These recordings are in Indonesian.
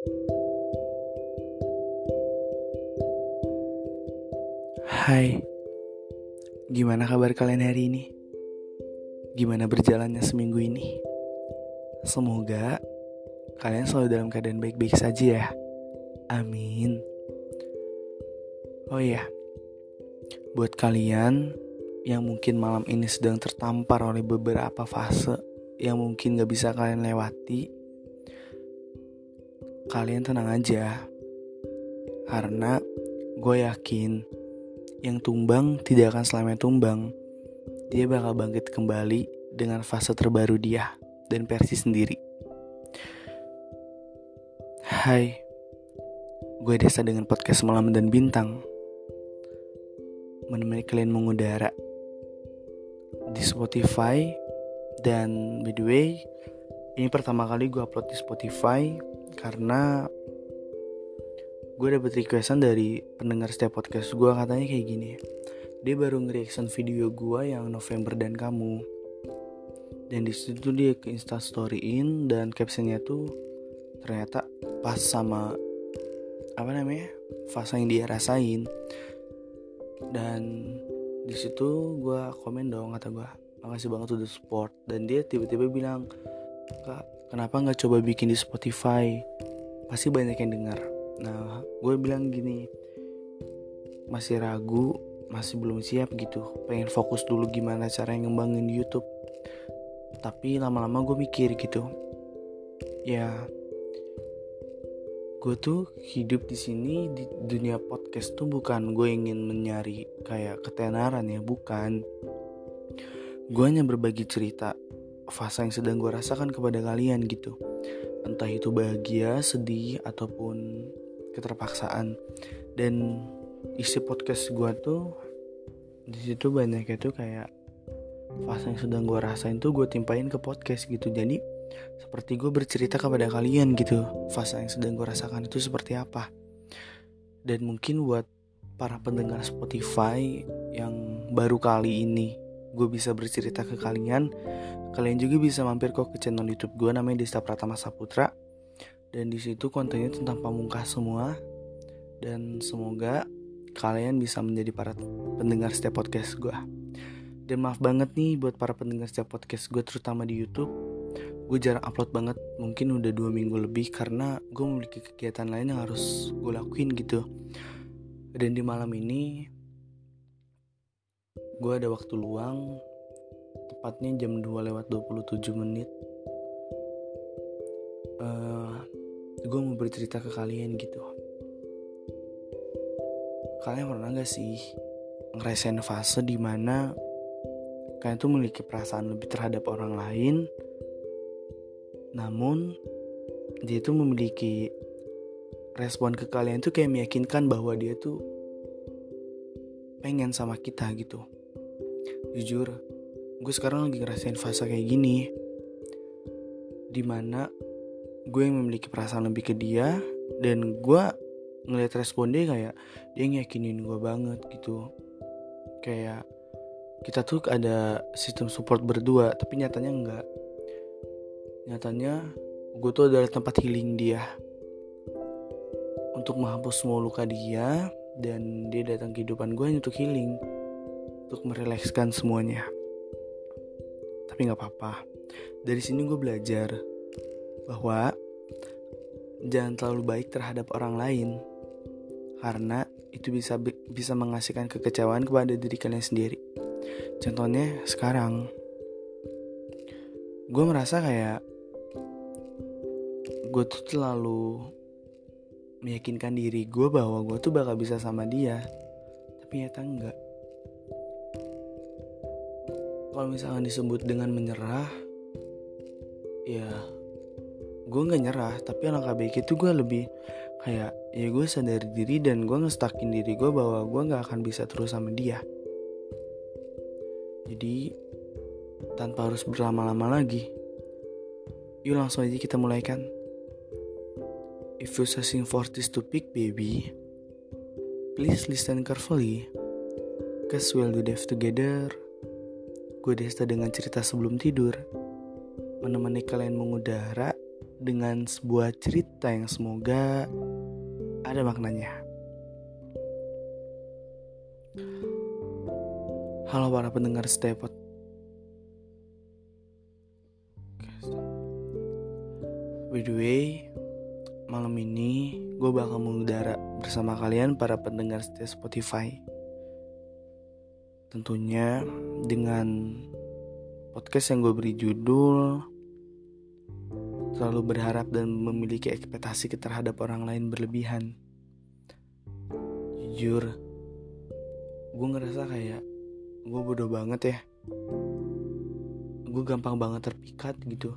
Hai, gimana kabar kalian hari ini? Gimana berjalannya seminggu ini? Semoga kalian selalu dalam keadaan baik-baik saja ya. Amin. Oh iya, buat kalian yang mungkin malam ini sedang tertampar oleh beberapa fase yang mungkin gak bisa kalian lewati, kalian tenang aja. Karena gue yakin yang tumbang tidak akan selamanya tumbang. Dia bakal bangkit kembali dengan fase terbaru dia dan versi sendiri. Hai, gue Desa dengan podcast Malam dan Bintang. Menemani kalian mengudara di Spotify dan by the way, ini pertama kali gue upload di Spotify karena gue dapet requestan dari pendengar setiap podcast gue katanya kayak gini. Dia baru nge-reaction video gue yang November dan kamu. Dan di situ dia ke insta storyin dan captionnya tuh ternyata pas sama apa namanya fase yang dia rasain. Dan di situ gue komen dong kata gue makasih banget udah support. Dan dia tiba-tiba bilang kak kenapa nggak coba bikin di Spotify? Pasti banyak yang dengar. Nah gue bilang gini masih ragu masih belum siap gitu. Pengen fokus dulu gimana cara ngembangin di YouTube. Tapi lama-lama gue mikir gitu. Ya gue tuh hidup di sini di dunia podcast tuh bukan gue ingin mencari kayak ketenaran ya bukan. Gue hanya berbagi cerita fase yang sedang gue rasakan kepada kalian gitu. Entah itu bahagia sedih ataupun keterpaksaan. Dan isi podcast gue tuh di situ banyak itu kayak fase yang sedang gue rasain tuh gue timpain ke podcast gitu. Jadi seperti gue bercerita kepada kalian gitu fase yang sedang gue rasakan itu seperti apa. Dan mungkin buat para pendengar Spotify yang baru kali ini gue bisa bercerita ke kalian. Kalian juga bisa mampir kok ke channel YouTube gue namanya Desta Pratama Saputra. Dan di situ kontennya tentang pamungkas semua. Dan semoga kalian bisa menjadi para pendengar setiap podcast gue dan maaf banget nih buat para pendengar setiap podcast gue terutama di YouTube. Gue jarang upload banget mungkin udah dua minggu lebih karena gue memiliki kegiatan lain yang harus gue lakuin gitu. Dan di malam ini gue ada waktu luang tepatnya jam 2 lewat 27 menit. Uh, gue mau bercerita ke kalian gitu. Kalian pernah gak sih ngerasain fase di mana kalian tuh memiliki perasaan lebih terhadap orang lain namun dia tuh memiliki respon ke kalian tuh kayak meyakinkan bahwa dia tuh pengen sama kita gitu jujur gue sekarang lagi ngerasain fase kayak gini. Di mana gue yang memiliki perasaan lebih ke dia dan gue ngeliat respon dia kayak dia ngiyakinin gue banget gitu. Kayak kita tuh ada sistem support berdua tapi nyatanya enggak. Nyatanya gue tuh adalah tempat healing dia. Untuk menghapus semua luka dia dan dia datang kehidupan gue untuk healing untuk merelekskan semuanya. Tapi nggak apa-apa. Dari sini gue belajar bahwa jangan terlalu baik terhadap orang lain karena itu bisa bisa mengasihkan kekecewaan kepada diri kalian sendiri. Contohnya sekarang gue merasa kayak gue tuh terlalu meyakinkan diri gue bahwa gue tuh bakal bisa sama dia tapi ternyata enggak kalau misalnya disebut dengan menyerah ya gue nggak nyerah. Tapi alangkah baik itu gue lebih kayak ya gue sadar diri dan gue ngestakin diri gue bahwa gue nggak akan bisa terus sama dia. Jadi tanpa harus berlama-lama lagi yuk langsung aja kita mulai kan if you searching for this topic baby please listen carefully cause we'll do this together gue Desta dengan cerita sebelum tidur menemani kalian mengudara dengan sebuah cerita yang semoga ada maknanya. Halo para pendengar Stepot. By the way, malam ini gue bakal mengudara bersama kalian para pendengar setia Spotify. Tentunya dengan podcast yang gue beri judul terlalu berharap dan memiliki ekspektasi terhadap orang lain berlebihan. Jujur, gue ngerasa kayak gue bodoh banget ya. Gue gampang banget terpikat gitu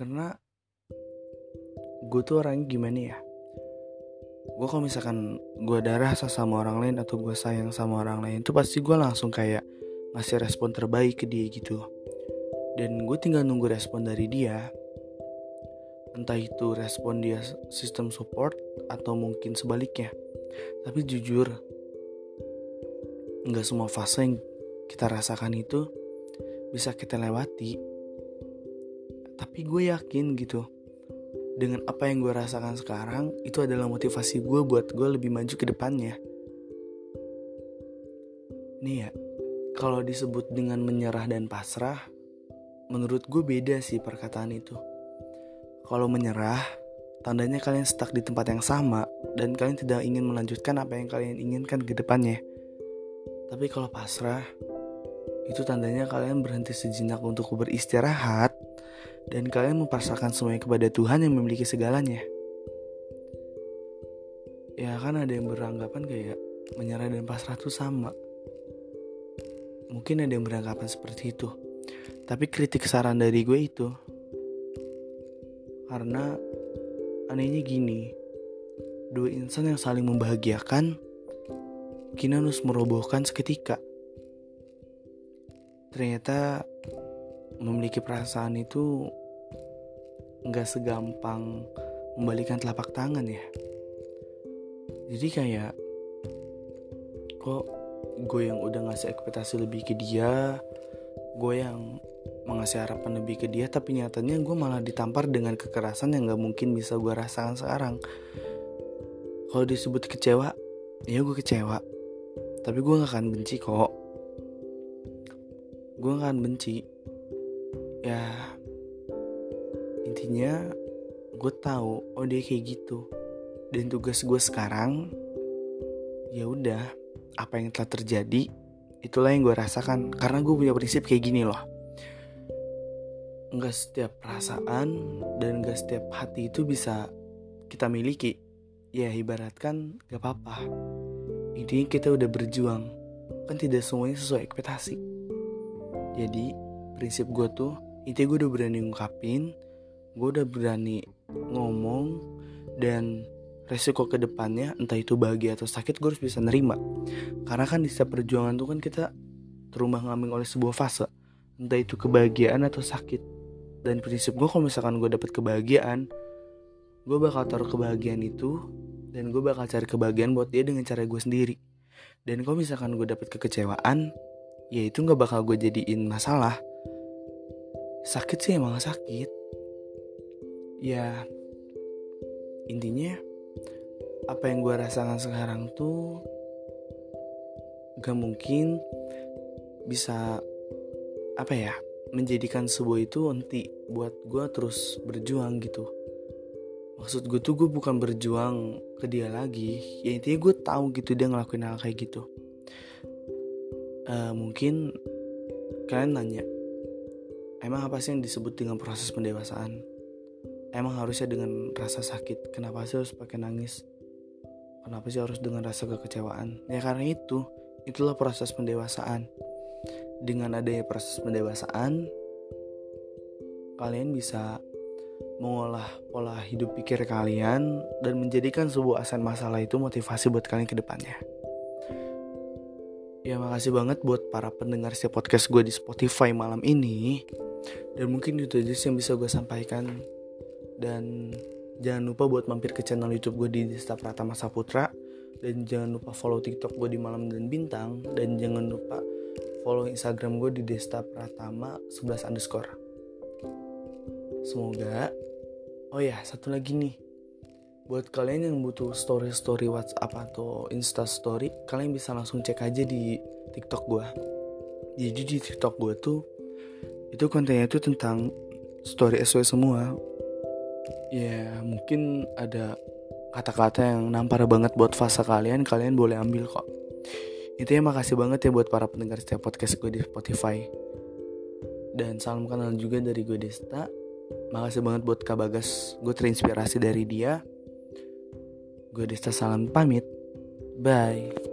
karena gue tuh orangnya gimana ya gue kalau misalkan gue ada rasa sama orang lain atau gue sayang sama orang lain tuh pasti gue langsung kayak ngasih respon terbaik ke dia gitu. Dan gue tinggal nunggu respon dari dia. Entah itu respon dia sistem support atau mungkin sebaliknya. Tapi jujur nggak semua fase yang kita rasakan itu bisa kita lewati. Tapi gue yakin gitu dengan apa yang gue rasakan sekarang itu adalah motivasi gue buat gue lebih maju ke depannya. Nih ya kalau disebut dengan menyerah dan pasrah menurut gue beda sih perkataan itu. Kalau menyerah tandanya kalian stuck di tempat yang sama dan kalian tidak ingin melanjutkan apa yang kalian inginkan ke depannya. Tapi kalau pasrah itu tandanya kalian berhenti sejenak untuk beristirahat dan kalian mempasrahkan semuanya kepada Tuhan yang memiliki segalanya. Ya kan ada yang beranggapan kayak menyerah dan pasrah itu sama. Mungkin ada yang beranggapan seperti itu. Tapi kritik saran dari gue itu karena anehnya gini, dua insan yang saling membahagiakan kini harus merobohkan seketika. Ternyata memiliki perasaan itu nggak segampang membalikan telapak tangan ya. Jadi kayak kok gue yang udah ngasih ekspektasi lebih ke dia gue yang mengasih harapan lebih ke dia tapi nyatanya gue malah ditampar dengan kekerasan yang gak mungkin bisa gue rasakan sekarang. Kalau disebut kecewa ya gue kecewa. Tapi gue gak akan benci kok. Gue gak akan benci. Ya intinya gue tahu oh dia kayak gitu. Dan tugas gue sekarang ya udah apa yang telah terjadi itulah yang gue rasakan. Karena gue punya prinsip kayak gini loh. Nggak setiap perasaan dan nggak setiap hati itu bisa kita miliki. Ya ibaratkan gak apa-apa. Intinya kita udah berjuang. Kan tidak semuanya sesuai ekspektasi. Jadi prinsip gue tuh intinya gue udah berani ngungkapin gue udah berani ngomong dan resiko ke depannya entah itu bahagia atau sakit gue harus bisa nerima. Karena kan di setiap perjuangan tuh kan kita terumah ngambing oleh sebuah fase entah itu kebahagiaan atau sakit. Dan prinsip gue kalau misalkan gue dapet kebahagiaan gue bakal taruh kebahagiaan itu dan gue bakal cari kebahagiaan buat dia dengan cara gue sendiri. Dan kalau misalkan gue dapet kekecewaan ya itu nggak bakal gue jadiin masalah. Sakit sih emang sakit ya intinya apa yang gue rasakan sekarang tuh gak mungkin bisa apa ya menjadikan sebuah itu nanti buat gue terus berjuang gitu. Maksud gue tuh gue bukan berjuang ke dia lagi ya intinya gue tahu gitu dia ngelakuin hal kayak gitu. Uh, mungkin kalian nanya emang apa sih yang disebut dengan proses pendewasaan emang harusnya dengan rasa sakit kenapa sih harus pakai nangis? Kenapa sih harus dengan rasa kekecewaan? Ya karena itu itulah proses pendewasaan. Dengan adanya proses pendewasaan kalian bisa mengolah pola hidup pikir kalian dan menjadikan sebuah asen masalah itu motivasi buat kalian ke depannya. Ya makasih banget buat para pendengar setiap podcast gue di Spotify malam ini. Dan mungkin itu aja sih yang bisa gue sampaikan dan jangan lupa buat mampir ke channel YouTube gue di Desta Pratama Saputra dan jangan lupa follow TikTok gue di Malam dan Bintang. Dan jangan lupa follow Instagram gue di Desta Pratama 11 underscore. Semoga oh ya satu lagi nih. Buat kalian yang butuh story story WhatsApp atau Insta story kalian bisa langsung cek aja di TikTok gue jadi di TikTok gue tuh itu kontennya itu tentang story SW semua ya mungkin ada kata-kata yang nampar banget buat fase kalian kalian boleh ambil kok. Itu ya makasih banget ya buat para pendengar setiap podcast gue di Spotify. Dan salam kenal juga dari gue Desta. Makasih banget buat Kak Bagas gue terinspirasi dari dia. Gue Desta salam pamit. Bye